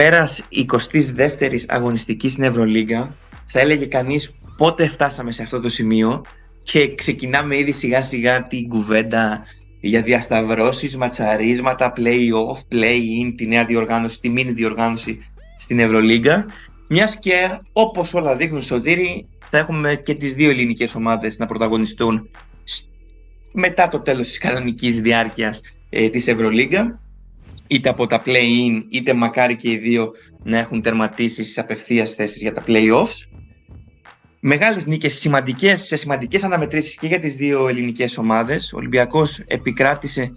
πέρας 22ης αγωνιστικής στην Ευρωλίγκα θα έλεγε κανείς πότε φτάσαμε σε αυτό το σημείο και ξεκινάμε ήδη σιγά σιγά την κουβέντα για διασταυρώσεις, ματσαρίσματα, play-off, play-in, τη νέα διοργάνωση, τη μίνι διοργάνωση στην Ευρωλίγκα. Μιας και όπως όλα δείχνουν Σωτήρι θα έχουμε και τις δύο ελληνικές ομάδες να πρωταγωνιστούν μετά το τέλος της κανονικής διάρκειας ε, της Ευρωλίγκα είτε από τα play-in είτε μακάρι και οι δύο να έχουν τερματίσει στις απευθείας θέσεις για τα play-offs. Μεγάλες νίκες σημαντικές, σε σημαντικές αναμετρήσεις και για τις δύο ελληνικές ομάδες. Ο Ολυμπιακός επικράτησε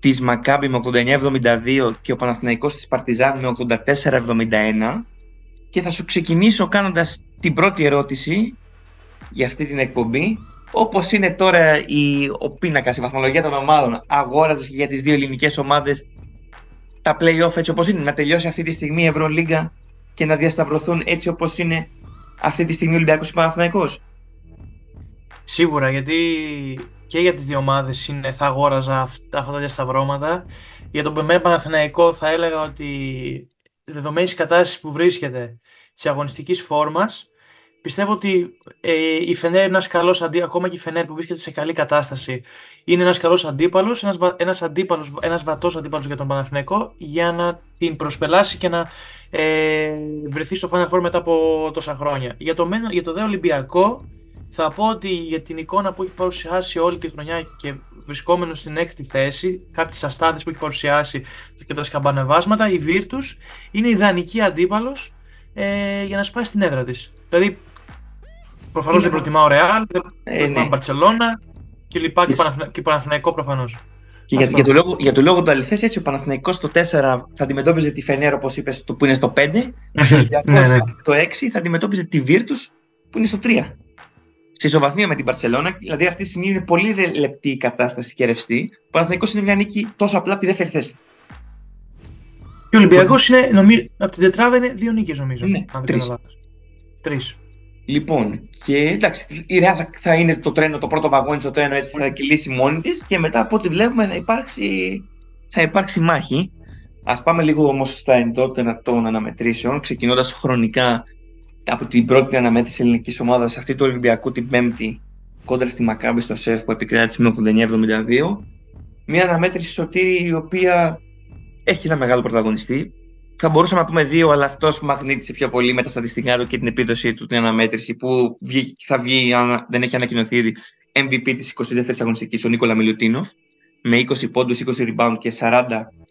της Μακάμπη με 89-72 και ο Παναθηναϊκός της Παρτιζάν με 84-71 και θα σου ξεκινήσω κάνοντας την πρώτη ερώτηση για αυτή την εκπομπή όπως είναι τώρα η, ο πίνακας, η βαθμολογία των ομάδων αγόραζες για τις δύο ελληνικές ομάδες τα play-off έτσι όπως είναι, να τελειώσει αυτή τη στιγμή η Ευρωλίγκα και να διασταυρωθούν έτσι όπως είναι αυτή τη στιγμή ο Ολυμπιακός και Παναθηναϊκός. Σίγουρα, γιατί και για τις δύο ομάδες είναι, θα αγόραζα αυτά, αυτά τα διασταυρώματα. Για τον Πεμέν Παναθηναϊκό θα έλεγα ότι δεδομένης κατάστασης που βρίσκεται σε αγωνιστικής φόρμας Πιστεύω ότι ε, η Φενέρ είναι ένας καλός αντί, ακόμα και η Φενέρ που βρίσκεται σε καλή κατάσταση, είναι ένας καλός αντίπαλος, ένας ένας αντίπαλος, ένας βατός αντίπαλος για τον Παναθηναϊκό για να την προσπελάσει και να ε, βρεθεί στο Final Four μετά από τόσα χρόνια. Για το, για το δε Ολυμπιακό, θα πω ότι για την εικόνα που έχει παρουσιάσει όλη τη χρονιά και βρισκόμενος στην έκτη θέση, κάποιε αστάθειε που έχει παρουσιάσει και τα σκαμπανεβάσματα, η Virtus είναι ιδανική αντίπαλος ε, για να σπάσει την έδρα της. Δηλαδή, Προφανώς δεν προτιμά ο Ρεάλ, δεν ε, προτιμά ναι. Μπαρσελόνα και λοιπά και, και Παναθηναϊκό προφανώς. Και για, για, το λόγο, για το λόγο του αληθές, έτσι ο Παναθηναϊκός στο 4 θα αντιμετώπιζε τη Φενέρ όπως είπες το που είναι στο 5 και ο ναι, ναι. το 6 θα αντιμετώπιζε τη Virtus που είναι στο 3. Σε ισοβαθμία με την Παρσελόνα, δηλαδή αυτή τη στιγμή είναι πολύ λεπτή η κατάσταση και ρευστή. Ο Παναθηναϊκός είναι μια νίκη τόσο απλά από τη δεύτερη θέση. Και ο Ολυμπιακός είναι, νομίζω, από την τετράδα είναι δύο νίκες νομίζω. Ναι, αν δεν Τρεις. Λοιπόν, και εντάξει, η Real θα, θα, είναι το τρένο, το πρώτο βαγόνι στο τρένο, έτσι θα κυλήσει μόνη της και μετά από ό,τι βλέπουμε θα υπάρξει, θα υπάρξει μάχη. Α πάμε λίγο όμως στα εντότερα των αναμετρήσεων, ξεκινώντας χρονικά από την πρώτη αναμέτρηση ελληνικής ομάδας, αυτή του Ολυμπιακού την Πέμπτη, κόντρα στη Μακάμπη στο ΣΕΦ που επικράτησε με 89-72. Μια αναμέτρηση σωτήρη η οποία έχει ένα μεγάλο πρωταγωνιστή, θα μπορούσαμε να πούμε δύο, αλλά αυτός μαγνήτησε πιο πολύ με τα στατιστικά του και την επίδοση του την αναμέτρηση που θα βγει, αν δεν έχει ανακοινωθεί ήδη, MVP της 22η αγωνιστικής, ο Νίκολα Μιλουτίνοφ, με 20 πόντους, 20 rebound και 40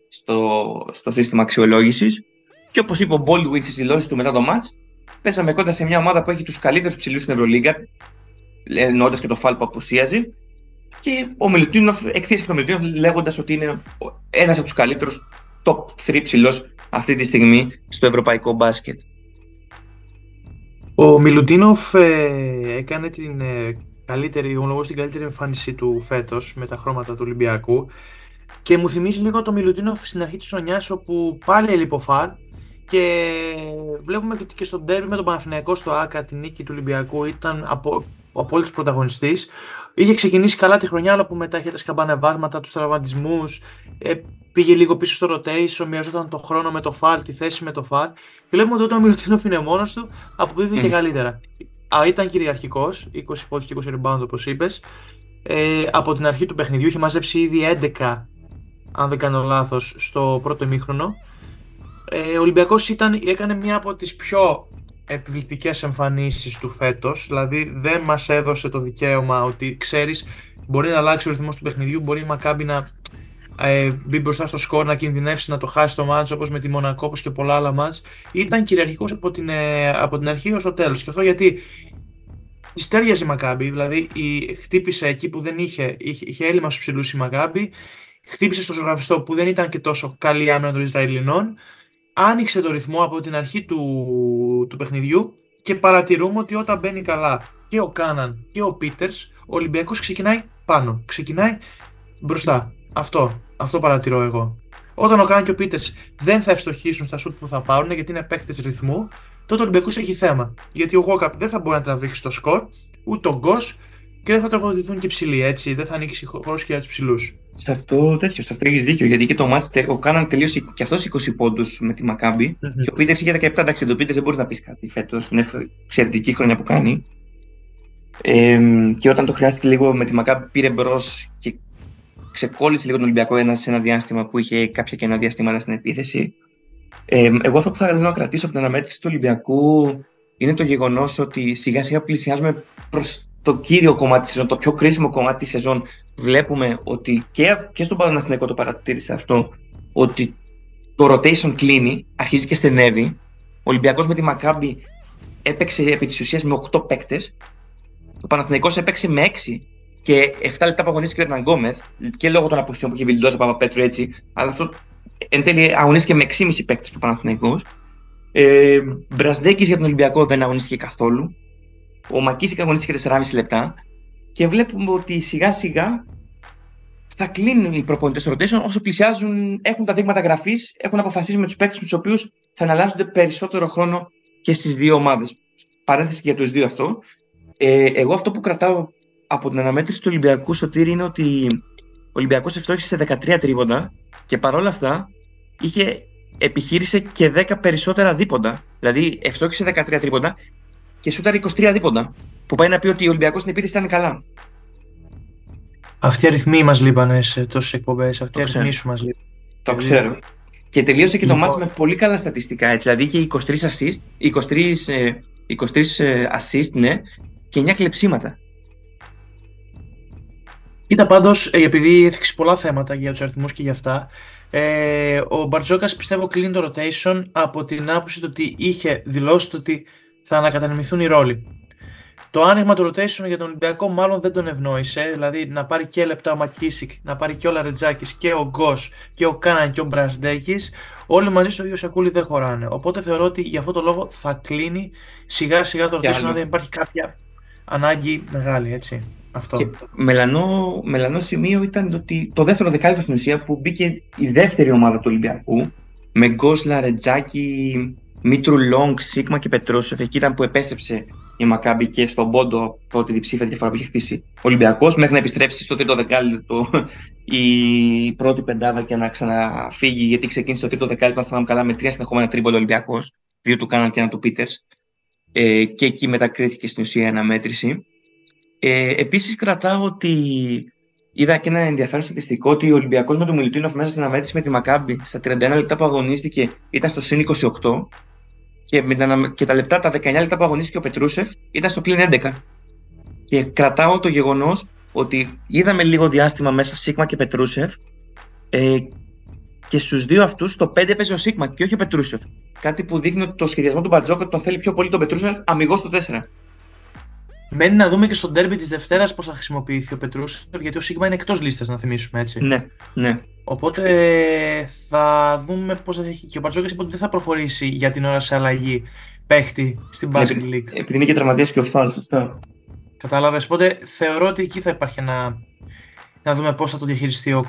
στο, στο σύστημα αξιολόγησης. Και όπως είπε ο Baldwin στις δηλώσεις του μετά το match, πέσαμε κοντά σε μια ομάδα που έχει τους καλύτερους ψηλούς στην Ευρωλίγκα, εννοώντας και το φάλ που απουσίαζε. Και ο Μιλουτίνοφ εκθέσεις και τον Μιλουτίνοφ λέγοντας ότι είναι ένας από τους καλύτερους top 3 ψηλός αυτή τη στιγμή στο ευρωπαϊκό μπάσκετ. Ο Μιλουτίνοφ ε, έκανε την ε, καλύτερη, ομολογώ την καλύτερη εμφάνισή του φέτος με τα χρώματα του Ολυμπιακού. Και μου θυμίζει λίγο το Μιλουτίνοφ στην αρχή της χρονιάς όπου πάλι έλειπε Φαρ. Και βλέπουμε και στο ντέρμπι με τον Παναθηναϊκό στο ΆΚΑ την νίκη του Ολυμπιακού ήταν από, ο απόλυτος πρωταγωνιστής. Είχε ξεκινήσει καλά τη χρονιά, αλλά που μετά είχε τα σκαμπανεβάσματα, τους τραυματισμούς, ε, πήγε λίγο πίσω στο rotation, μοιάζονταν το χρόνο με το φαλ, τη θέση με το φαλ. Και βλέπουμε ότι όταν ο Μιλουτίνοφ είναι μόνο του, αποδίδει mm. και καλύτερα. Α, ήταν κυριαρχικός, 20 πόντους και 20 rebound όπως είπες. Ε, από την αρχή του παιχνιδιού είχε μαζέψει ήδη 11, αν δεν κάνω λάθος, στο πρώτο ημίχρονο. Ε, ο Ολυμπιακός έκανε μια από τις πιο επιβλητικές εμφανίσεις του φέτος, δηλαδή δεν μας έδωσε το δικαίωμα ότι ξέρεις μπορεί να αλλάξει ο ρυθμός του παιχνιδιού, μπορεί η Μακάμπη να ε, μπει μπροστά στο σκορ, να κινδυνεύσει να το χάσει το μάτς όπως με τη Μονακό όπως και πολλά άλλα μάτς. Ήταν κυριαρχικός από την, ε, από την αρχή ως το τέλος και αυτό γιατί τη η Μακάμπη, δηλαδή η, χτύπησε εκεί που δεν είχε, είχε, είχε έλλειμμα στους ψηλούς η Μακάμπη, χτύπησε στο ζωγραφιστό που δεν ήταν και τόσο καλή άμυνα των Ισραηλινών άνοιξε το ρυθμό από την αρχή του, του παιχνιδιού και παρατηρούμε ότι όταν μπαίνει καλά και ο Κάναν και ο Πίτερς, ο Ολυμπιακός ξεκινάει πάνω, ξεκινάει μπροστά. Αυτό, αυτό παρατηρώ εγώ. Όταν ο Κάναν και ο Πίτερς δεν θα ευστοχήσουν στα σουτ που θα πάρουν γιατί είναι παίκτες ρυθμού, τότε ο Ολυμπιακός έχει θέμα. Γιατί ο Γόκαπ δεν θα μπορεί να τραβήξει το σκορ, ούτε ο Γκος και δεν θα τροφοδοτηθούν και ψηλοί έτσι, δεν θα ανοίξει χώρος και για τους ψηλούς. Σε αυτό τέτοιο, σε αυτό έχεις δίκιο. Γιατί και το μάτς, ο Κάναν τελείωσε και αυτός 20 πόντους με τη Μακάμπη. Mm-hmm. Και ο Πίτερς είχε 17. Εντάξει, το Πίτερς δεν μπορείς να πεις κάτι φέτος. Είναι εξαιρετική χρονιά που κάνει. Ε, και όταν το χρειάστηκε λίγο με τη Μακάμπη, πήρε μπρος και ξεκόλλησε λίγο τον Ολυμπιακό ένα, σε ένα διάστημα που είχε κάποια κενά διαστήματα στην επίθεση. Ε, εγώ αυτό που θα ήθελα να κρατήσω από την αναμέτρηση του Ολυμπιακού είναι το γεγονός ότι σιγά σιγά πλησιάζουμε προς το κύριο κομμάτι της σεζόν, το πιο κρίσιμο κομμάτι της σεζόν. Βλέπουμε ότι και, και στον Παναθηναϊκό το παρατήρησε αυτό, ότι το rotation κλείνει, αρχίζει και στενεύει. Ο Ολυμπιακός με τη Μακάμπη έπαιξε επί της ουσίας με 8 παίκτες. Ο Παναθηναϊκός έπαιξε με 6 και 7 λεπτά που αγωνίστηκε ο Ερναν Γκόμεθ και λόγω των αποστιών που είχε βιλντώσει από Πέτρου έτσι. Αλλά αυτό εν τέλει αγωνίστηκε με 6,5 παίκτες του Παναθηναϊκού. Ε, Μπρασδέκης για τον Ολυμπιακό δεν αγωνίστηκε καθόλου. Ο Μακίσικ αγωνίστηκε 4,5 λεπτά. Και βλέπουμε ότι σιγά σιγά θα κλείνουν οι προπονητές rotation όσο πλησιάζουν, έχουν τα δείγματα γραφής, έχουν αποφασίσει με τους παίκτες με τους οποίους θα αναλάζονται περισσότερο χρόνο και στις δύο ομάδες. Παρένθεση για τους δύο αυτό. Ε, εγώ αυτό που κρατάω από την αναμέτρηση του Ολυμπιακού Σωτήρη είναι ότι ο Ολυμπιακός ευτόχησε σε 13 τρίποντα και παρόλα αυτά είχε επιχείρησε και 10 περισσότερα δίποντα. Δηλαδή ευτόχησε 13 τρίποντα και σούταρε 23 δίποντα. Που πάει να πει ότι ο Ολυμπιακός στην επίθεση ήταν καλά. Αυτοί οι αριθμοί μας λείπανε σε τόσες εκπομπές. Αυτοί οι αριθμοί σου μας λείπανε. Το ξέρω. Και τελείωσε και το λοιπόν... μάτς με πολύ καλά στατιστικά. Έτσι. Δηλαδή είχε 23 assist, 23, 23 assist ναι, και 9 κλεψίματα. Κοίτα πάντως, ε, επειδή έθιξες πολλά θέματα για τους αριθμούς και για αυτά, ε, ο Μπαρτζόκας πιστεύω κλείνει το rotation από την άποψη ότι είχε δηλώσει ότι θα ανακατανεμηθούν οι ρόλοι. Το άνοιγμα του rotation για τον Ολυμπιακό μάλλον δεν τον ευνόησε. Δηλαδή να πάρει και λεπτά ο Μακίσικ, να πάρει και ο Λαρετζάκης και ο Γκος και ο Κάναν και ο Μπρασδέκης. Όλοι μαζί στο ίδιο σακούλι δεν χωράνε. Οπότε θεωρώ ότι για αυτό το λόγο θα κλείνει σιγά σιγά το rotation, δεν υπάρχει κάποια ανάγκη μεγάλη, έτσι. Αυτό. Και μελανό, μελανό σημείο ήταν ότι το δεύτερο δεκάλεπτο στην ουσία που μπήκε η δεύτερη ομάδα του Ολυμπιακού με Γκόσλα, Ρετζάκη, Μήτρου Λόγκ, Σίγμα και Πετρόσεφ. Εκεί ήταν που επέστρεψε η Μακάμπη και στον πόντο τότε διψήφια διαφορά που είχε χτίσει ο Ολυμπιακός μέχρι να επιστρέψει στο τρίτο δεκάλεπτο η πρώτη πεντάδα και να ξαναφύγει γιατί ξεκίνησε το τρίτο δεκάλεπτο, αν θυμάμαι καλά, με τρία συνεχόμενα τρίμπολα Ολυμπιακός. Δύο του Κάναν και ένα του Πίτερς. Ε, και εκεί μετακρίθηκε στην ουσία αναμέτρηση. Ε, Επίσης, κρατάω ότι είδα και ένα ενδιαφέρον στατιστικό ότι ο Ολυμπιακός με τον Μιλουτίνοφ μέσα στην αναμέτρηση με τη Μακάμπη στα 31 λεπτά που αγωνίστηκε ήταν στο συν 28 και, με τα, και τα λεπτά, τα 19 λεπτά που αγωνίστηκε ο Πετρούσεφ ήταν στο πλήν 11. Και κρατάω το γεγονός ότι είδαμε λίγο διάστημα μέσα Σίγμα και Πετρούσεφ ε, και στους δύο αυτούς το 5 έπαιζε ο Σίγμα και όχι ο Πετρούσεφ. Κάτι που δείχνει ότι το σχεδιασμό του Μπατζόκα τον θέλει πιο πολύ τον Πετρούσεφ αμυγός στο 4. Μένει να δούμε και στο ντέρμπι της Δευτέρας πώς θα χρησιμοποιηθεί ο Πετρούσεφ, γιατί ο Σίγμα είναι εκτός λίστας, να θυμίσουμε έτσι. Ναι, ναι. Οπότε θα δούμε πώς θα έχει. Και ο Πατζόκα είπε ότι δεν θα προχωρήσει για την ώρα σε αλλαγή παίχτη στην Basket League. Επειδή είναι και τραυματίας και ο Φάλ, σωστά. Κατάλαβες. Οπότε θεωρώ ότι εκεί θα υπάρχει ένα. Να δούμε πώς θα το διαχειριστεί ο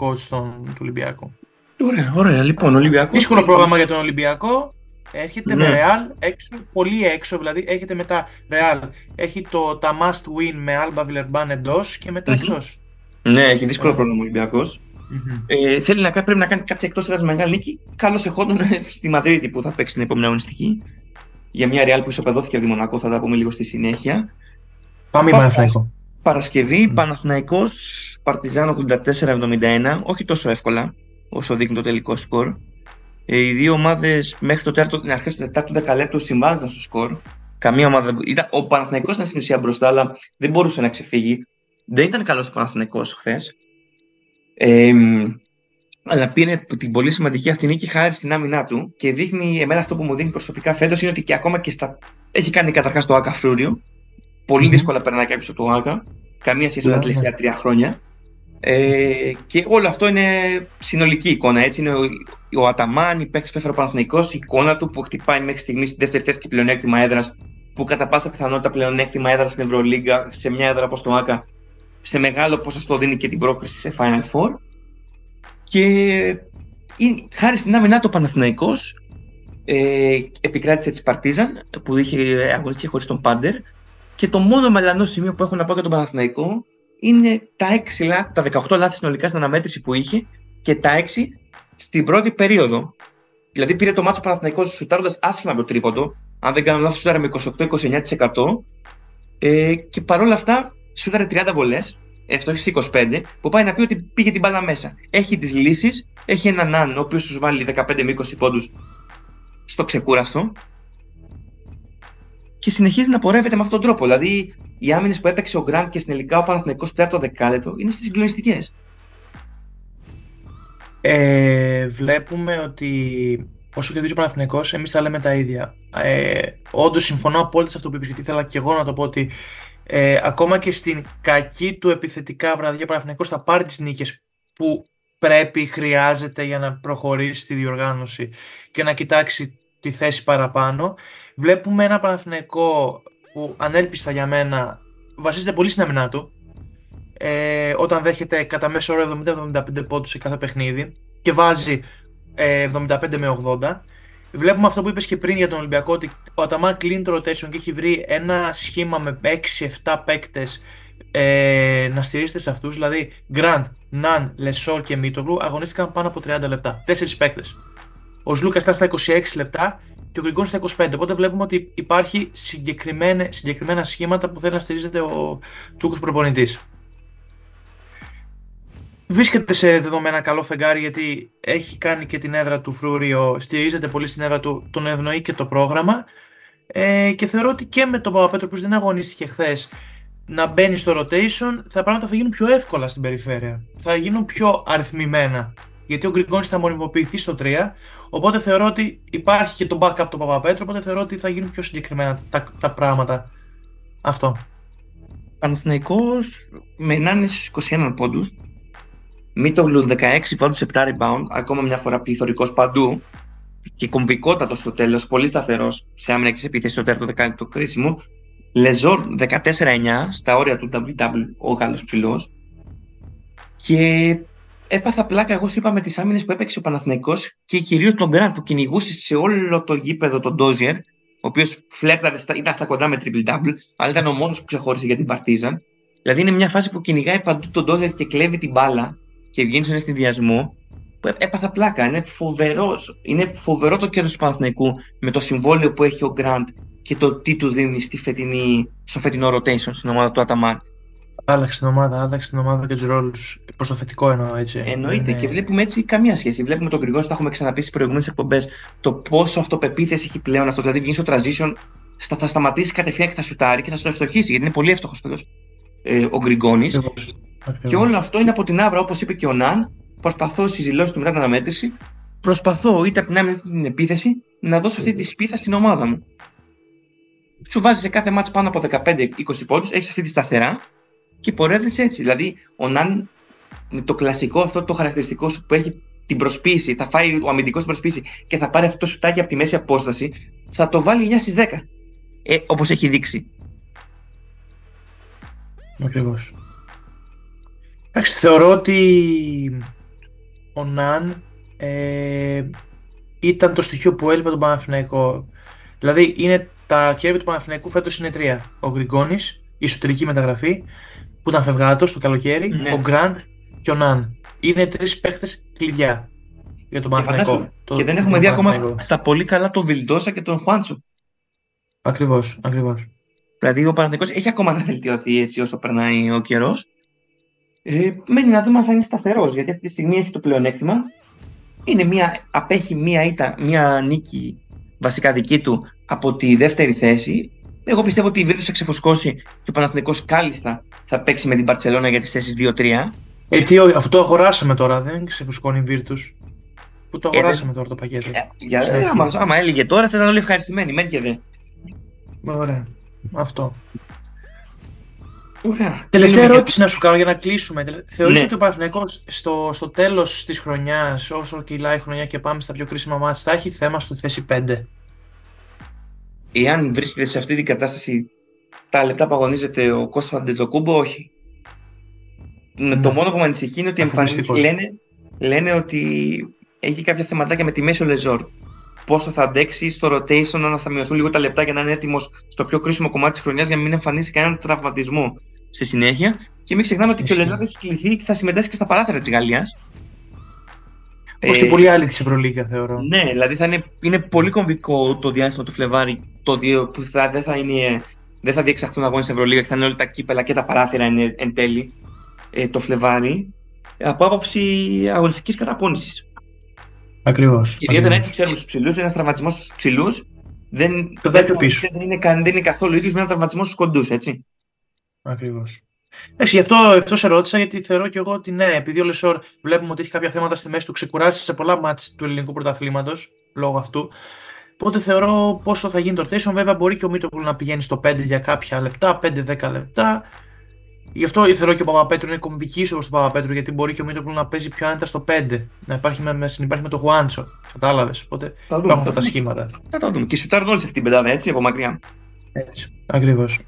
coach του Ολυμπιακού. Ωραία, ωραία. Λοιπόν, Ολυμπιακό. Δύσκολο πρόγραμμα για τον Ολυμπιακό. Έρχεται ναι. με Real έξω, πολύ έξω, δηλαδή έρχεται μετά Real. Έχει το, τα must win με Alba Villeurbanne εντός και μετά mm-hmm. εκτός. Ναι, έχει δύσκολο πρόγραμμα ο Ολυμπιακός. Mm-hmm. Ε, θέλει να κάνει, πρέπει να κάνει κάποια εκτός έδρας μεγάλη νίκη. Καλώς εχόντων στη Μαδρίτη που θα παίξει την επόμενη αγωνιστική. Για μια Real που ισοπεδώθηκε από τη Μονακό, θα τα πούμε λίγο στη συνέχεια. Πάμε Πα, Παναθηναϊκό. Παρασκευή, mm. Παναθηναϊκός, Παρτιζάν 84-71, όχι τόσο εύκολα όσο δείχνει το τελικό σκορ. Ε, οι δύο ομάδες μέχρι το τέταρτο, την αρχέ του τετάρτου δεκαλέπτου συμβάζαν στο σκορ. Καμία ομάδα. Ήταν, ο Παναθηναϊκός ήταν στην ουσία μπροστά, αλλά δεν μπορούσε να ξεφύγει. Δεν ήταν καλός ο Παναθηναϊκός χθες. Ε, αλλά πήρε την πολύ σημαντική αυτή νίκη χάρη στην άμυνά του και δείχνει, εμένα αυτό που μου δείχνει προσωπικά φέτος είναι ότι και ακόμα και στα. Έχει κάνει καταρχάς το ΑΚΑ φρούριο. Πολύ mm-hmm. δύσκολα περνάει κάποιος από το ΑΚΑ. Καμία σχέση με τα τελευταία τρία χρόνια. Ε, και όλο αυτό είναι συνολική εικόνα. Έτσι είναι ο, ο Αταμάν, η παίκτης που έφερε ο Παναθυνικό, η εικόνα του που χτυπάει μέχρι στιγμής στη δεύτερη θέση και πλεονέκτημα έδρας, που κατά πάσα πιθανότητα πλεονέκτημα έδρας στην Ευρωλίγκα, σε μια έδρα όπως το ΑΚΑ, σε μεγάλο ποσοστό δίνει και την πρόκριση σε Final Four. Και χάρη στην άμυνά του Παναθηναϊκός ε, επικράτησε της Παρτίζαν που είχε αγωνιστεί χωρίς τον Πάντερ και το μόνο μελανό σημείο που έχω να πω για τον Παναθηναϊκό είναι τα, 6, τα 18 λάθη συνολικά στην αναμέτρηση που είχε και τα 6 στην πρώτη περίοδο. Δηλαδή πήρε το μάτσο Παναθηναϊκός σουτάροντας άσχημα το τρίποντο. Αν δεν κάνω λάθος, σούταρε με 28-29%. Ε, και παρόλα αυτά, σούταρε 30 βολές, έχει 25, που πάει να πει ότι πήγε την μπάλα μέσα. Έχει τις λύσεις, έχει έναν Ναν, ο οποίος τους βάλει 15 με 20 πόντους στο ξεκούραστο και συνεχίζει να πορεύεται με αυτόν τον τρόπο. Δηλαδή, οι άμυνες που έπαιξε ο Γκραντ και συνελικά ο Παναθηναϊκός στο τέταρτο δεκάλεπτο είναι στις συγκλονιστικές. Ε, βλέπουμε ότι όσο κερδίζει ο Παναθηναϊκός, εμείς τα λέμε τα ίδια. Ε, Όντως, συμφωνώ απόλυτα σε αυτό που είπες, γιατί ήθελα και εγώ να το πω ότι ε, ακόμα και στην κακή του επιθετικά βραδιά ο Παναθηναϊκός θα πάρει τις νίκες που πρέπει, χρειάζεται για να προχωρήσει στη διοργάνωση και να κοιτάξει τη θέση παραπάνω. Βλέπουμε ένα Παναθηναϊκό που ανέλπιστα για μένα βασίζεται πολύ στην αμυνά του. Ε, όταν δέχεται κατά μέσο όρο 70-75 πόντους σε κάθε παιχνίδι και βάζει ε, 75 με 80. Βλέπουμε αυτό που είπες και πριν για τον Ολυμπιακό ότι ο Αταμάν κλείνει το rotation και έχει βρει ένα σχήμα με 6-7 παίκτες ε, να στηρίζεται σε αυτούς, δηλαδή Γκραντ, Ναν, Λεσόρ και Μίτογλου αγωνίστηκαν πάνω από 30 λεπτά. Τέσσερις παίκτες. Ο Σλούκας está στα 26 λεπτά και ο Γκριγκόνις στα 25. Οπότε βλέπουμε ότι υπάρχει συγκεκριμένα σχήματα που θέλει να στηρίζεται ο Τούρκο προπονητής. Βρίσκεται σε δεδομένα καλό φεγγάρι γιατί έχει κάνει και την έδρα του Φρούριο, στηρίζεται πολύ στην έδρα του, τον ευνοεί και το πρόγραμμα. Ε, και θεωρώ ότι και με τον Παπαπέτρο που δεν αγωνίστηκε χθες να μπαίνει στο rotation, τα πράγματα θα γίνουν πιο εύκολα στην περιφέρεια. Θα γίνουν πιο αριθμημένα γιατί ο Γκριγκόνης θα μονιμοποιηθεί στο 3. Οπότε θεωρώ ότι υπάρχει και το backup του Παπαπέτρου. Οπότε θεωρώ ότι θα γίνουν πιο συγκεκριμένα τα, τα πράγματα. Αυτό. Παναθηναϊκός με είναι στους 21 πόντους. Μίτογλου 16 πόντους, 7 rebound. Ακόμα μια φορά πληθωρικός παντού. Και κομβικότατος στο τέλος, πολύ σταθερός σε άμυνα και σε επίθεση στο τέταρτο δεκάλεπτο κρίσιμο. Λεζόρ 14-9 στα όρια του WW, ο Γάλλος ψηλός. Και έπαθα πλάκα, εγώ σου είπα με τις άμυνες που έπαιξε ο Παναθηναϊκός και κυρίως τον Γκραντ που κυνηγούσε σε όλο το γήπεδο τον Ντόζιερ, ο οποίος φλέρταρε, ήταν στα κοντά με triple double, αλλά ήταν ο μόνος που ξεχώρισε για την Παρτίζαν. Δηλαδή είναι μια φάση που κυνηγάει παντού τον Ντόζιερ και κλέβει την μπάλα και βγαίνει στον ευθυνδιασμό. Που έπαθα πλάκα. Είναι, φοβερός, είναι φοβερό το κέρδος του Παναθηναϊκού με το συμβόλαιο που έχει ο Γκραντ και το τι του δίνει στη φετινή, στο φετινό rotation στην ομάδα του Αταμάν. Άλλαξε την ομάδα, άλλαξε την ομάδα και τους ρόλους. Προς το θετικό εννοώ έτσι. Εννοείται είναι... και βλέπουμε έτσι καμία σχέση. Βλέπουμε τον Γκριγόνη, τα έχουμε ξαναπεί στις προηγούμενες εκπομπές, το πόσο αυτοπεποίθηση έχει πλέον αυτό. Δηλαδή βγαίνει στο transition, θα σταματήσει κατευθείαν και θα σουτάρει και θα στο ευστοχήσει γιατί είναι πολύ εύστοχος παιδό ε, ο Γκριγκόνη. Και όλο αυτό είναι από την άβρα, όπως είπε και ο Ναν. Προσπαθώ στις δηλώσεις του μετά την αναμέτρηση, προσπαθώ είτε από την άμυνα είτε την επίθεση να δώσω αυτή τη σπίθα στην ομάδα μου. Σου βάζει σε κάθε μάτς πάνω από 15-20 πόντους, έχεις αυτή τη σταθερά και πορεύεσαι έτσι. Δηλαδή, ο Ναν με το κλασικό αυτό το χαρακτηριστικό σου που έχει την προσπίση, θα φάει ο αμυντικός την προσπίση και θα πάρει αυτό το σουτάκι από τη μέση απόσταση, θα το βάλει 9 στις 10. Ε, Όπως έχει δείξει. Ακριβώς. Εντάξει, θεωρώ ότι ο Ναν ε, ήταν το στοιχείο που έλειπε τον Παναθηναϊκό. Δηλαδή, είναι τα κέρδη του Παναθηναϊκού φέτος είναι τρία. Ο Γκριγκόνη, η εσωτερική μεταγραφή, που ήταν φευγάτος το καλοκαίρι, ναι. ο Γκραντ και ο Ναν. Είναι τρεις παίχτες κλειδιά για τον Παναθηναϊκό. Και, και δεν έχουμε δει ακόμα στα πολύ καλά τον Βιλντόσα και τον Χουάντσο. Ακριβώς, ακριβώς. Δηλαδή ο Παναθηναϊκός έχει ακόμα να βελτιωθεί έτσι όσο περνάει ο καιρός. Ε, μένει να δούμε αν θα είναι σταθερός, γιατί αυτή τη στιγμή έχει το πλεονέκτημα. Είναι μια, απέχει μία, ήττα, μία νίκη βασικά δική του από τη δεύτερη θέση εγώ πιστεύω ότι η Βίρτους θα ξεφουσκώσει και ο Παναθηναϊκός κάλλιστα θα παίξει με την Παρσελόνα για τις θέσεις 2-3. Ε, τι, αυτό το αγοράσαμε τώρα, δεν ξεφουσκώνει η Βίρτους. Πού το ε, αγοράσαμε ε, τώρα το πακέτο. Ε, για, ε, άμα, άμα έλεγε τώρα θα ήταν όλοι ευχαριστημένοι. Μένει και δε. Ωραία. Αυτό. Ωραία. Τελευταία ερώτηση να σου κάνω για να κλείσουμε. Θεωρείς ναι. ότι ο Παναθηναϊκός στο, στο τέλος της χρονιάς, όσο κυλάει η χρονιά και πάμε στα πιο κρίσιμα μάτια, θα έχει θέμα στο θέση 5 εάν βρίσκεται σε αυτή την κατάσταση τα λεπτά που αγωνίζεται ο Κώστας Αντετοκούμπο, όχι. Ναι. Το μόνο που με ανησυχεί είναι ότι εμφανίζει, λένε, λένε ότι έχει κάποια θεματάκια με τη μέση ο Λεζόρ. Πόσο θα αντέξει στο rotation, αν θα μειωθούν λίγο τα λεπτά για να είναι έτοιμος στο πιο κρίσιμο κομμάτι της χρονιάς για να μην εμφανίσει κανέναν τραυματισμό. στη συνέχεια. Και μην ξεχνάμε ότι και ο Λεζάρ έχει κληθεί και θα συμμετάσχει και στα παράθυρα της Γαλλίας. Όπως και πολλοί άλλοι της Ευρωλίγκα, θεωρώ. Ναι, δηλαδή θα είναι, είναι πολύ κομβικό το διάστημα του Φλεβάρι, το δύο που θα, δεν, θα είναι, δεν θα διεξαχθούν αγώνες στην Ευρωλίγα και θα είναι όλα τα κύπελα και τα παράθυρα εν, εν τέλει ε, το Φλεβάρι από άποψη αγωνιστικής καταπώνησης. Ακριβώς. Ιδιαίτερα έτσι ξέρουμε στου ψηλούς, ένας τραυματισμός στους ψηλούς δεν, δεν, δεν, είναι, δεν είναι καθόλου ίδιος με ένα τραυματισμό στους κοντούς, έτσι. Ακριβώς. Εντάξει, γι' αυτό, αυτό σε ρώτησα, γιατί θεωρώ και εγώ ότι ναι, επειδή ο Λεσόρ βλέπουμε ότι έχει κάποια θέματα στη μέση του, ξεκουράσει σε πολλά μάτς του ελληνικού πρωταθλήματος λόγω αυτού. Οπότε θεωρώ πόσο θα γίνει το rotation. Βέβαια, μπορεί και ο Μίτογλου να πηγαίνει στο 5 για κάποια λεπτά, 5-10 λεπτά. Γι' αυτό θεωρώ και ο Παπαπέτρου είναι κομβική είσοδος του Παπαπέτρου, γιατί μπορεί και ο Μίτογλου να παίζει πιο άνετα στο 5. Να υπάρχει με, με το Γουάντσο. Κατάλαβες. Οπότε θα υπάρχουν αυτά τα σχήματα. Θα τα δούμε. Και σουτάρουν όλοι σε αυτήν την πεντάδα, έτσι, από μακριά. Έτσι. Ακριβώς.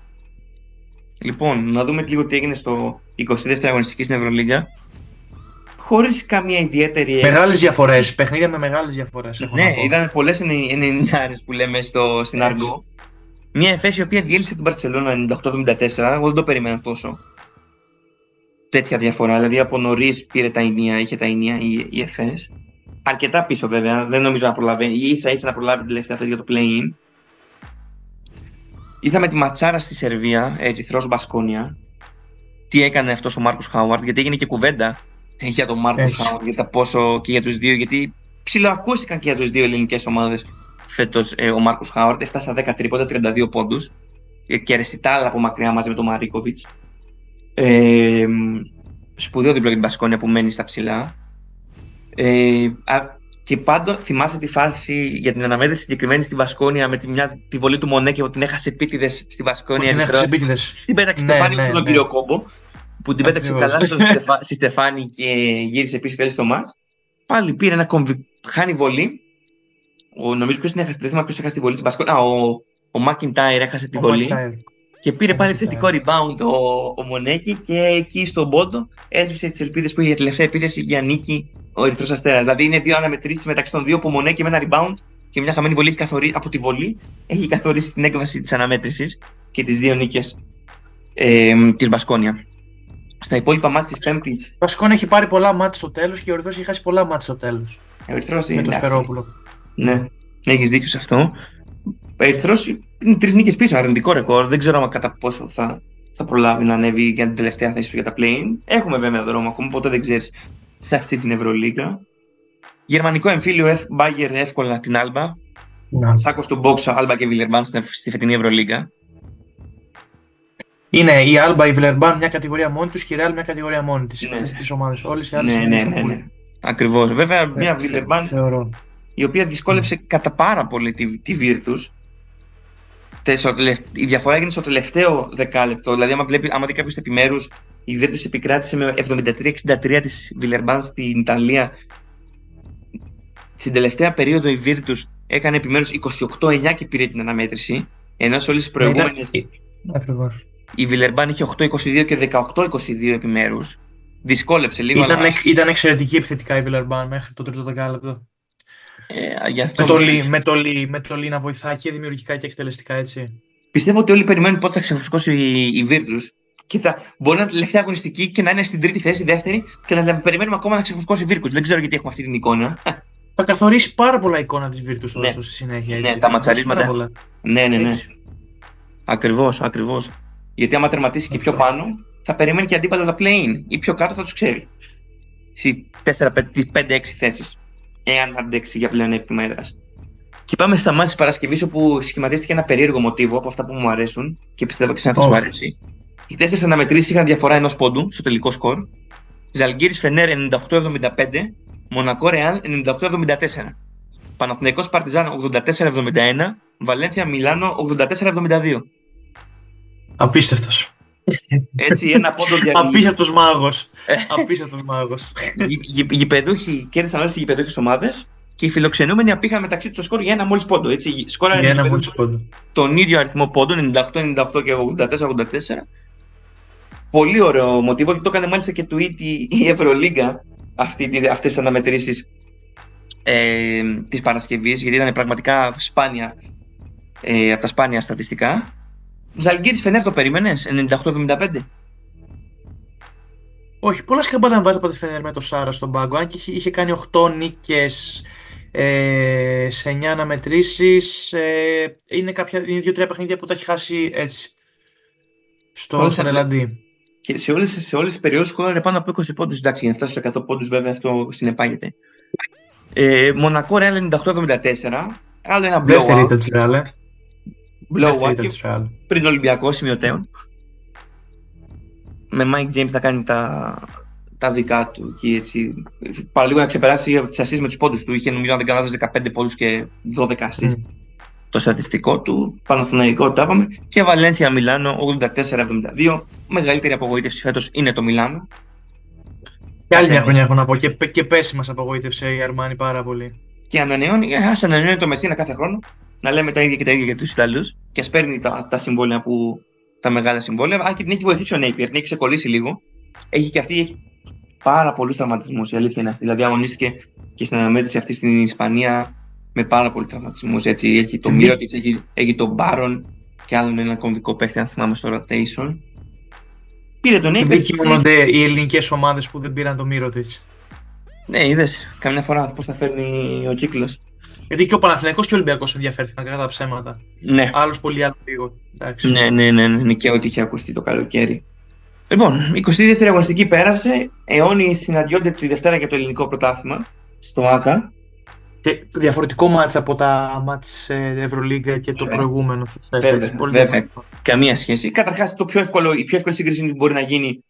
Λοιπόν, να δούμε λίγο τι έγινε στο 22ο αγωνιστική στην Ευρωλίγκα. Χωρίς καμία ιδιαίτερη. Μεγάλες διαφορές. Παιχνίδια με μεγάλες διαφορές. Ναι, είδαμε πολλές 90 που λέμε στο, στην Αργό. Μια εφέση η οποία διέλυσε την Παρσελόνα 98-74. Εγώ δεν το περίμενα τόσο. Τέτοια διαφορά. Δηλαδή από νωρίς πήρε τα ενία, είχε τα ενία η, η ΕΦΕΣ. Αρκετά πίσω βέβαια. Δεν νομίζω να προλαβαίνει. σα ίσα να προλάβει την τελευταία θέση για το play-in. Είδαμε τη ματσάρα στη Σερβία, Ερυθρό Μπασκόνια. Τι έκανε αυτός ο Μάρκος Χάουαρντ, γιατί έγινε και κουβέντα για τον Μάρκο Χάουαρντ, για τα πόσο και για τους δύο, γιατί ψιλοακούστηκαν και για τους δύο ελληνικές ομάδες φέτος ε, ο Μάρκος Χάουαρντ. Έφτασε 10 τρίποτα, 32 πόντους ε, και ρεσιτάλα από μακριά μαζί με τον Μαρίκοβιτς. Ε, σπουδαίο διπλό για την Μπασκόνια που μένει στα ψηλά. Ε, και πάντο θυμάσαι τη φάση για την αναμέτρηση συγκεκριμένη στη Βασκόνια με τη, μια, τη βολή του Μονέ και ότι την έχασε επίτηδες στη Βασκόνια. Την έχασε επίτηδες. Την πέταξε ναι, Στεφάνη ναι, στον ναι. κύριο Κόμπο. Που την πέταξε καλά στο στη Στεφάνη και γύρισε πίσω τέλει στο μάτς. Πάλι πήρε ένα κομβι... Χάνει βολή. Ο, νομίζω ποιος την έχασε. Δεν θυμάμαι ποιος έχασε τη βολή στη Βασκόνια. Α, ο, ο Μάκιντάιρ έχασε τη βολή. Και πήρε πάλι θετικό rebound ο, ο Μονέκη και εκεί στον πόντο έσβησε τις ελπίδες που είχε για τελευταία επίθεση για νίκη ο Ερυθρός Αστέρας. Δηλαδή είναι δύο αναμετρήσεις μεταξύ των δύο που Μονέκη με ένα rebound και μια χαμένη βολή έχει καθορίσει, από τη βολή έχει καθορίσει την έκβαση της αναμέτρησης και τις δύο νίκες ε, της Μπασκόνια. Στα υπόλοιπα μάτια της Πέμπτη. Η Μπασκόνια έχει πάρει πολλά μάτια στο τέλος και ο Ερυθρός έχει χάσει πολλά μάτια στο τέλος. Ο Ερυθρός είναι. Με το Σφερόπουλο. Ναι, έχεις δίκιο σε αυτό. Ο Ερυθρός είναι τρεις νίκες πίσω, αρνητικό ρεκόρ. Δεν ξέρω κατά πόσο θα, θα προλάβει να ανέβει για την τελευταία θέση του για τα play Έχουμε βέβαια δρόμο ακόμα, ποτέ δεν ξέρεις σε αυτή την Ευρωλίγα. Γερμανικό εμφύλιο F, Bayer εύκολα την Alba. Ναι. Σάκος του Μπόξα, Alba και Βιλερμπάν στη φετινή Ευρωλίγα. Είναι η Alba, η Βιλερμπάν μια κατηγορία μόνη τους και η Real μια κατηγορία μόνη της. Ναι. Αυτές τις ομάδες. Όλες οι άλλες ναι, ναι, ναι, ναι. Ακριβώς. Βέβαια, μια Βιλερμπάν η οποία δυσκόλεψε κατά πάρα πολύ τη, τη Virtus η διαφορά έγινε στο τελευταίο δεκάλεπτο. Δηλαδή, άμα, βλέπει, άμα δει κάποιος επιμέρους, η Virtus επικράτησε με 73-63 της Βιλερμπάν στην Ιταλία. Στην τελευταία περίοδο η Virtus έκανε επιμέρους 28-9 και πήρε την αναμέτρηση. Ενώ σε όλες τις προηγούμενες. Ακριβώς. Η Βιλερμπάν είχε 8-22 και 18-22 επιμέρους. Δυσκόλεψε λίγο. Ήταν, αλλά... ήταν εξαιρετική επιθετικά η Βιλερμπάν μέχρι το τρίτο δεκάλεπτο. Ε, αυτό με, το λί, με, το λί, με το λί να βοηθάει και δημιουργικά και εκτελεστικά, έτσι. Πιστεύω ότι όλοι περιμένουν πότε θα ξεφουσκώσει η, η Virtus και θα μπορεί να είναι τελευταία αγωνιστική και να είναι στην τρίτη θέση, δεύτερη, και να περιμένουμε ακόμα να ξεφουσκώσει η Virtus. Δεν ξέρω γιατί έχουμε αυτή την εικόνα. Θα καθορίσει πάρα πολλά εικόνα της Virtus ναι. στη συνέχεια. Έτσι. Ναι, τα ματσαρίσματα. Ναι, ναι, ναι. Ακριβώς, ακριβώς. Γιατί άμα τερματίσει και πιο πάνω, θα περιμένει και αντίπαλα τα play-in ή πιο κάτω θα τους ξέρει. Στι 4-5-6 θέσεις εάν αντέξει για πλεονέκτημα έδρας. Και πάμε στα μάτια της Παρασκευής, όπου σχηματίστηκε ένα περίεργο μοτίβο από αυτά που μου αρέσουν και πιστεύω και σε θα σου αρέσει. Οι τέσσερις αναμετρήσεις είχαν διαφορά ενός πόντου στο τελικό σκορ. Ζαλγκύρης Φενέρ 98-75, Μονακό Ρεάλ 98-74. Παναθηναϊκός Παρτιζάν 84-71, Βαλένθια Μιλάνο 84-72. Απίστευτος. Έτσι, ένα πόντο διαγωνισμό. Απίστευτος μάγος. Απίστευτος μάγος. Οι γηπεδούχοι κέρδισαν όλες οι γηπεδούχε ομάδες και οι φιλοξενούμενοι απήχαν μεταξύ τους το σκορ για ένα μόλις πόντο. Έτσι. Σκόραν για ένα μόλις πόντο. Τον ίδιο αριθμό πόντων, 98-98 και 84-84. Πολύ ωραίο μοτίβο και το έκανε μάλιστα και tweet η Ευρωλίγκα αυτές τις αναμετρήσεις ε, της Παρασκευής, γιατί ήταν πραγματικά σπάνια ε, από τα σπάνια στατιστικά. Ζαλγκύρη Φενέρ το περίμενες, 98-75. Όχι, πολλά σκαμπάνα βάζει από τη Φενέρ με το Σάρα στον πάγκο. Αν και είχε, είχε κάνει 8 νίκες ε, σε 9 αναμετρήσεις. Ε, είναι κάποια, είναι δύο-τρία παιχνίδια που τα έχει χάσει έτσι. Στο, στον Ελλαντή. Και σε όλες σε όλες τις περιόδους σκόραρε πάνω από 20 πόντους. Εντάξει, για να φτάσει στου 100 πόντους, βέβαια αυτό συνεπάγεται. Ε, Μονακό Real 98-74. Άλλο ένα blowout. Δεύτερη ήταν της Real. Blowout. Πριν Ολυμπιακό σημειωτέων. Με Mike James θα κάνει τα, τα δικά του και έτσι. Παραλίγο να ξεπεράσει τις ασίε με τους πόντους του. Είχε νομίζω αν δεν κάνω 15 πόντους και 12 ασίε. Mm. Το στατιστικό του, Παναθηναϊκό το είπαμε. Και Βαλένθια Μιλάνο 84-72. Μεγαλύτερη απογοήτευση φέτος είναι το Μιλάνο. Και άλλη μια χρονιά έχω να πω. Και, και πέσει μα απογοήτευσε η Αρμάνη πάρα πολύ. Και ανανεώνει, ας ανανεώνει το Μεσίνα κάθε χρόνο. Να λέμε τα ίδια και τα ίδια για τους Ιταλούς. Και ας παίρνει τα, τα συμβόλαια που. τα μεγάλα συμβόλαια. Αν και την έχει βοηθήσει ο Νέιπιερ, την έχει ξεκολλήσει λίγο. Έχει και αυτή έχει πάρα πολλούς τραυματισμούς. Η αλήθεια είναι αυτή. Δηλαδή, αγωνίστηκε και στην αναμέτρηση αυτή στην Ισπανία με πάρα πολλούς τραυματισμούς. Έχει το Μύρο τη, έχει, έχει τον Μπάρον και άλλον ένα κομβικό παίχτη, αν θυμάμαι στο rotation. Πήρε τον Νέιπιερ. Δεν κοιμούνται οι ελληνικές ομάδες που δεν πήραν το Μύρο τη. Ναι, είδες καμιά φορά πώς θα φέρνει ο κύκλος. Γιατί και ο Παναθηναϊκός και ο Ολυμπιακός ενδιαφέρθηκαν κατά τα ψέματα. Ναι. Άλλο πολύ άλλο λίγο. Ναι, ναι, ναι, ναι, ναι, και ό,τι είχε ακουστεί το καλοκαίρι. Λοιπόν, 22η αγωνιστική πέρασε. Αιώνιοι συναντιόνται τη Δευτέρα για το ελληνικό πρωτάθλημα στο ΑΚΑ. Και διαφορετικό μάτς από τα μάτς ε, Ευρωλίγκα και το προηγούμενο. Βέβαια, Πολύ βέβαια. Καμία σχέση. Καταρχάς, το πιο εύκολο, η πιο εύκολη σύγκριση που μπορεί να γίνει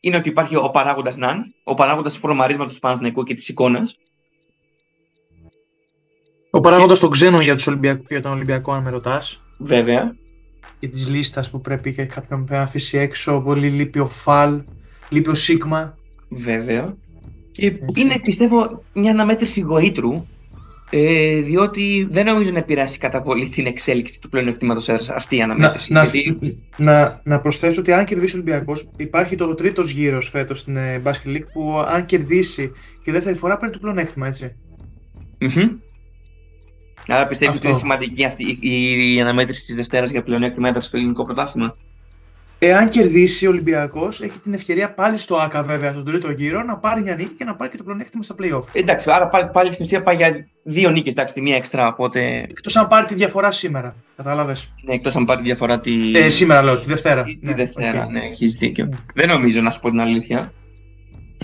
είναι ότι υπάρχει ο παράγοντας ΝΑΝ, ο παράγοντας του φορομαρίσματος του Παναθηναϊκού και της εικόνας. Ο παράγοντας των ξένων για, για τον Ολυμπιακό, αν με ρωτάς. Βέβαια και της λίστας που πρέπει και κάποιον να αφήσει έξω. Πολύ λείπει ο Φαλ, λείπει ο Σίγμα. Βέβαια. Και είναι πιστεύω μια αναμέτρηση γοήτρου ε, διότι δεν νομίζω να επηρεάσει κατά πολύ την εξέλιξη του πλεονεκτήματος αυτή η αναμέτρηση. Να, γιατί... να, να, προσθέσω ότι αν κερδίσει ο Ολυμπιακός, υπάρχει το τρίτος γύρος φέτος στην ε, Basket League που αν κερδίσει και δεύτερη φορά παίρνει το πλεονέκτημα, έτσι. Mm-hmm. Άρα πιστεύεις ότι είναι σημαντική αυτή η, η αναμέτρηση της Δευτέρας για πλεονέκτημα στο ελληνικό πρωτάθλημα; Εάν κερδίσει ο Ολυμπιακός, έχει την ευκαιρία πάλι στο ΑΚΑ, βέβαια, στον τρίτο γύρο, να πάρει μια νίκη και να πάρει και το πλεονέκτημα στα playoff. Εντάξει, άρα πάλι, πάλι στην ουσία πάει για δύο νίκες, εντάξει, τη μία έξτρα. Οπότε... Εκτός αν πάρει τη διαφορά σήμερα. Κατάλαβες. Ναι, εκτός αν πάρει τη διαφορά τη. Ε, σήμερα λέω, τη Δευτέρα. Τη, ναι, Δευτέρα, okay. ναι, έχεις δίκιο. Mm. Δεν νομίζω να σου πω την αλήθεια.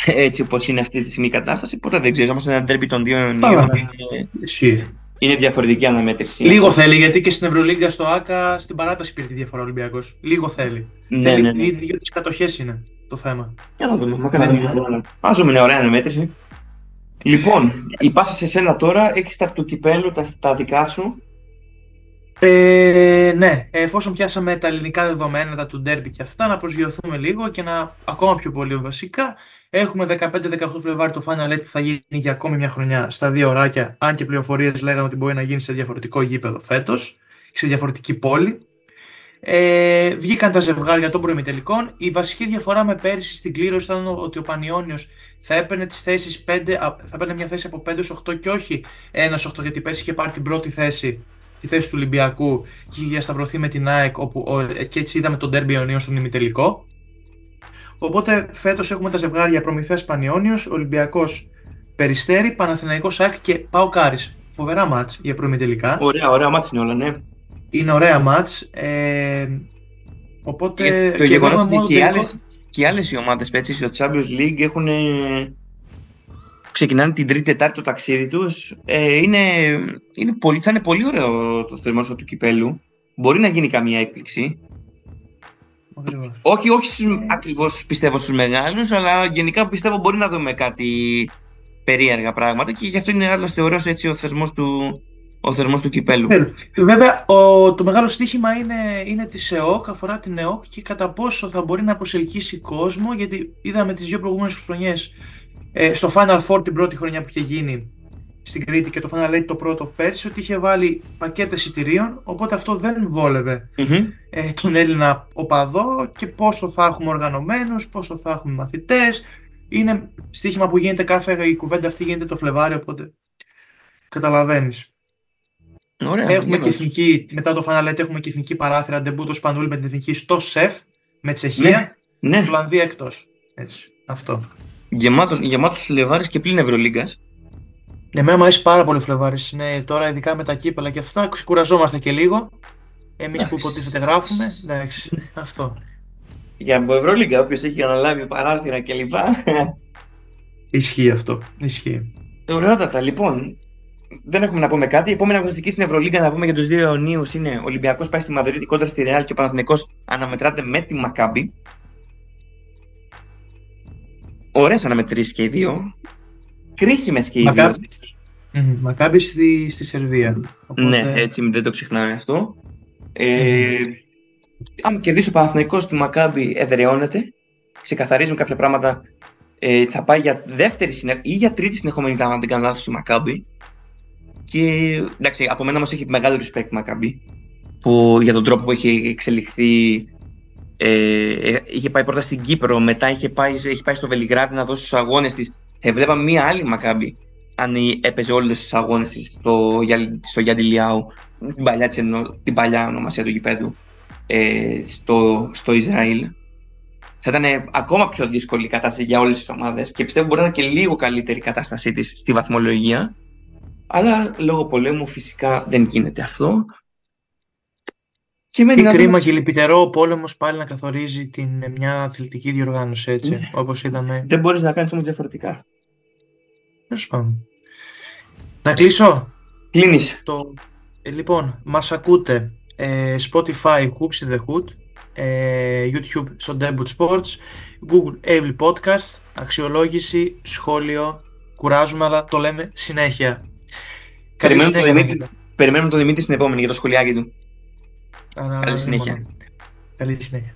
Έτσι όπως είναι αυτή τη στιγμή η κατάσταση, ποτέ δεν ξέρεις. Όμως ένα τέρπι των δύο νίκων. Είναι είναι διαφορετική αναμέτρηση. Λίγο θέλει, γιατί και στην Ευρωλίγκα στο ΑΚΑ στην παράταση πήρε τη διαφορά ο Ολυμπιακός. Λίγο θέλει. Ναι, θέλει, ναι, ναι. Οι δύο τις κατοχές είναι το θέμα. Για να δούμε. Α δούμε μια ωραία αναμέτρηση. Λοιπόν, η πάσα σε σένα τώρα, έχεις τα του κυπέλου, τα, τα δικά σου. Ε, ναι, εφόσον πιάσαμε τα ελληνικά δεδομένα, τα του ντέρμπι και αυτά, να προσγειωθούμε λίγο και να ακόμα πιο πολύ βασικά. Έχουμε 15-18 Φλεβάρι το Final Eight που θα γίνει για ακόμη μια χρονιά στα δύο ωράκια, αν και πληροφορίες λέγανε ότι μπορεί να γίνει σε διαφορετικό γήπεδο φέτος, σε διαφορετική πόλη. Ε, βγήκαν τα ζευγάρια των προημιτελικών. Η βασική διαφορά με πέρυσι στην κλήρωση ήταν ότι ο Πανιόνιος θα έπαιρνε τις θέσεις 5, θα έπαιρνε μια θέση από 5 8 και όχι 1 8, γιατί πέρυσι είχε πάρει την πρώτη θέση, τη θέση του Ολυμπιακού και είχε διασταυρωθεί με την ΑΕΚ, όπου, και έτσι είδαμε τον Derby Ιωνίων στον ημιτελικό. Οπότε φέτος έχουμε τα ζευγάρια Προμηθέας Πανιόνιος, Ολυμπιακός Περιστέρη, Παναθηναϊκός ΣΑΚ και Πάο Κάρις. Φοβερά μάτς για τελικά. Ωραία, ωραία μάτς είναι όλα, ναι. Είναι ωραία μάτς. Ε, οπότε. Και το γεγονός ότι και, άλλες, και οι άλλες οι ομάδες στο Champions League έχουν. Ξεκινάνε την τρίτη Τετάρτη το ταξίδι τους. Ε, είναι, είναι πολύ, θα είναι πολύ ωραίο το θερμό του κυπέλου. Μπορεί να γίνει καμία έκπληξη. Όχι, όχι στους, ακριβώς πιστεύω στους μεγάλους, αλλά γενικά πιστεύω μπορεί να δούμε κάτι περίεργα πράγματα και γι' αυτό είναι άλλωστε ωραίος έτσι ο θεσμός του, ο θερμός του κυπέλου. Ε, βέβαια, ο, το μεγάλο στοίχημα είναι, είναι της ΕΟΚ, αφορά την ΕΟΚ και κατά πόσο θα μπορεί να προσελκύσει κόσμο, γιατί είδαμε τις δύο προηγούμενες χρονιές ε, στο Final Four την πρώτη χρονιά που είχε γίνει στην Κρήτη και το Final Eight το πρώτο πέρσι ότι είχε βάλει πακέτα εισιτηρίων οπότε αυτό δεν βολευε ε, τον Έλληνα οπαδό και πόσο θα έχουμε οργανωμένους, πόσο θα έχουμε μαθητές είναι στοίχημα που γίνεται κάθε η κουβέντα αυτή γίνεται το Φλεβάριο οπότε καταλαβαίνεις Ωραία, έχουμε και εθνική, μετά το Final Eight έχουμε και εθνική παράθυρα ντεμπούτο Σπανούλη με την εθνική στο ΣΕΦ με Τσεχία ναι, ναι. Ολλανδία εκτός έτσι. Αυτό. Γεμάτος, γεμάτος Φλεβάρης και πλην Ευρωλίγκας. Εμένα μου αρέσει πάρα πολύ ο Φλεβάρης. Ναι, τώρα ειδικά με τα κύπελα και αυτά, ξεκουραζόμαστε και λίγο. Εμείς που υποτίθεται γράφουμε, εντάξει, αυτό. Για την Ευρωλίγκα, όποιος έχει αναλάβει παράθυρα κλπ. Ισχύει αυτό, ισχύει. Ωραιότατα, λοιπόν. Δεν έχουμε να πούμε κάτι. Η επόμενη αγωνιστική στην Ευρωλίγκα να πούμε για τους δύο Ιωνίου είναι ο Ολυμπιακός πάει στη Μαδρίτη κόντρα στη Ρεάλ και ο Παναθηναϊκός αναμετράται με τη Μακάμπη. Ωραίες αναμετρήσεις και οι δύο. Κρίσιμες και οι δύο. Μακάμπη, Μμμ, Μακάμπη στη, στη Σερβία. Οπότε, Ναι, έτσι δεν το ξεχνάμε αυτό. Ε, Αν κερδίσει ο Παναθηναϊκός τη Μακάμπη, εδραιώνεται. Ξεκαθαρίζουν κάποια πράγματα. Ε, θα πάει για δεύτερη συνε... ή για τρίτη συνεχόμενη αν δεν κάνω λάθος στη Μακάμπη. Και εντάξει, από μένα όμως έχει μεγάλο respect η Μακάμπη που, για τον τρόπο που έχει εξελιχθεί. Ε, ε, είχε πάει πρώτα στην Κύπρο, μετά είχε πάει, έχει πάει στο Βελιγράδι να δώσει τους αγώνες της. Θα βλέπαμε μία άλλη Μακάμπη αν η- έπαιζε όλες τις αγώνες της στο, Γιαλ- στο Γιάντι Λιάου, την παλιά, της εννο- την παλιά ονομασία του γηπέδου, ε, στο, στο Ισραήλ. Θα ήταν ακόμα πιο δύσκολη η κατάσταση για όλες τις ομάδες και πιστεύω μπορεί να είναι και λίγο καλύτερη η κατάστασή της στη βαθμολογία. Αλλά λόγω πολέμου φυσικά δεν γίνεται αυτό. Και μένει Τι να δούμε- κρίμα και λυπητερό ο πόλεμος πάλι να καθορίζει την, μια αθλητική διοργάνωση, έτσι, Ναι. όπως είδαμε. Δεν μπορείς να κάνεις όμως διαφορετικά. Τέλος πάντων. Να κλείσω. Κλείνεις. Το... Ε, λοιπόν, μας ακούτε ε, Spotify Hoops in the Hood, ε, YouTube στο Debut Sports, Google Able Podcast, αξιολόγηση, σχόλιο, κουράζουμε αλλά το λέμε συνέχεια. Καλή Περιμένουμε τον, συνέχεια, Δημήτρη, Νίκητα. περιμένουμε τον Δημήτρη στην επόμενη για το σχολιάκι του. Καλή συνέχεια. Καλή συνέχεια.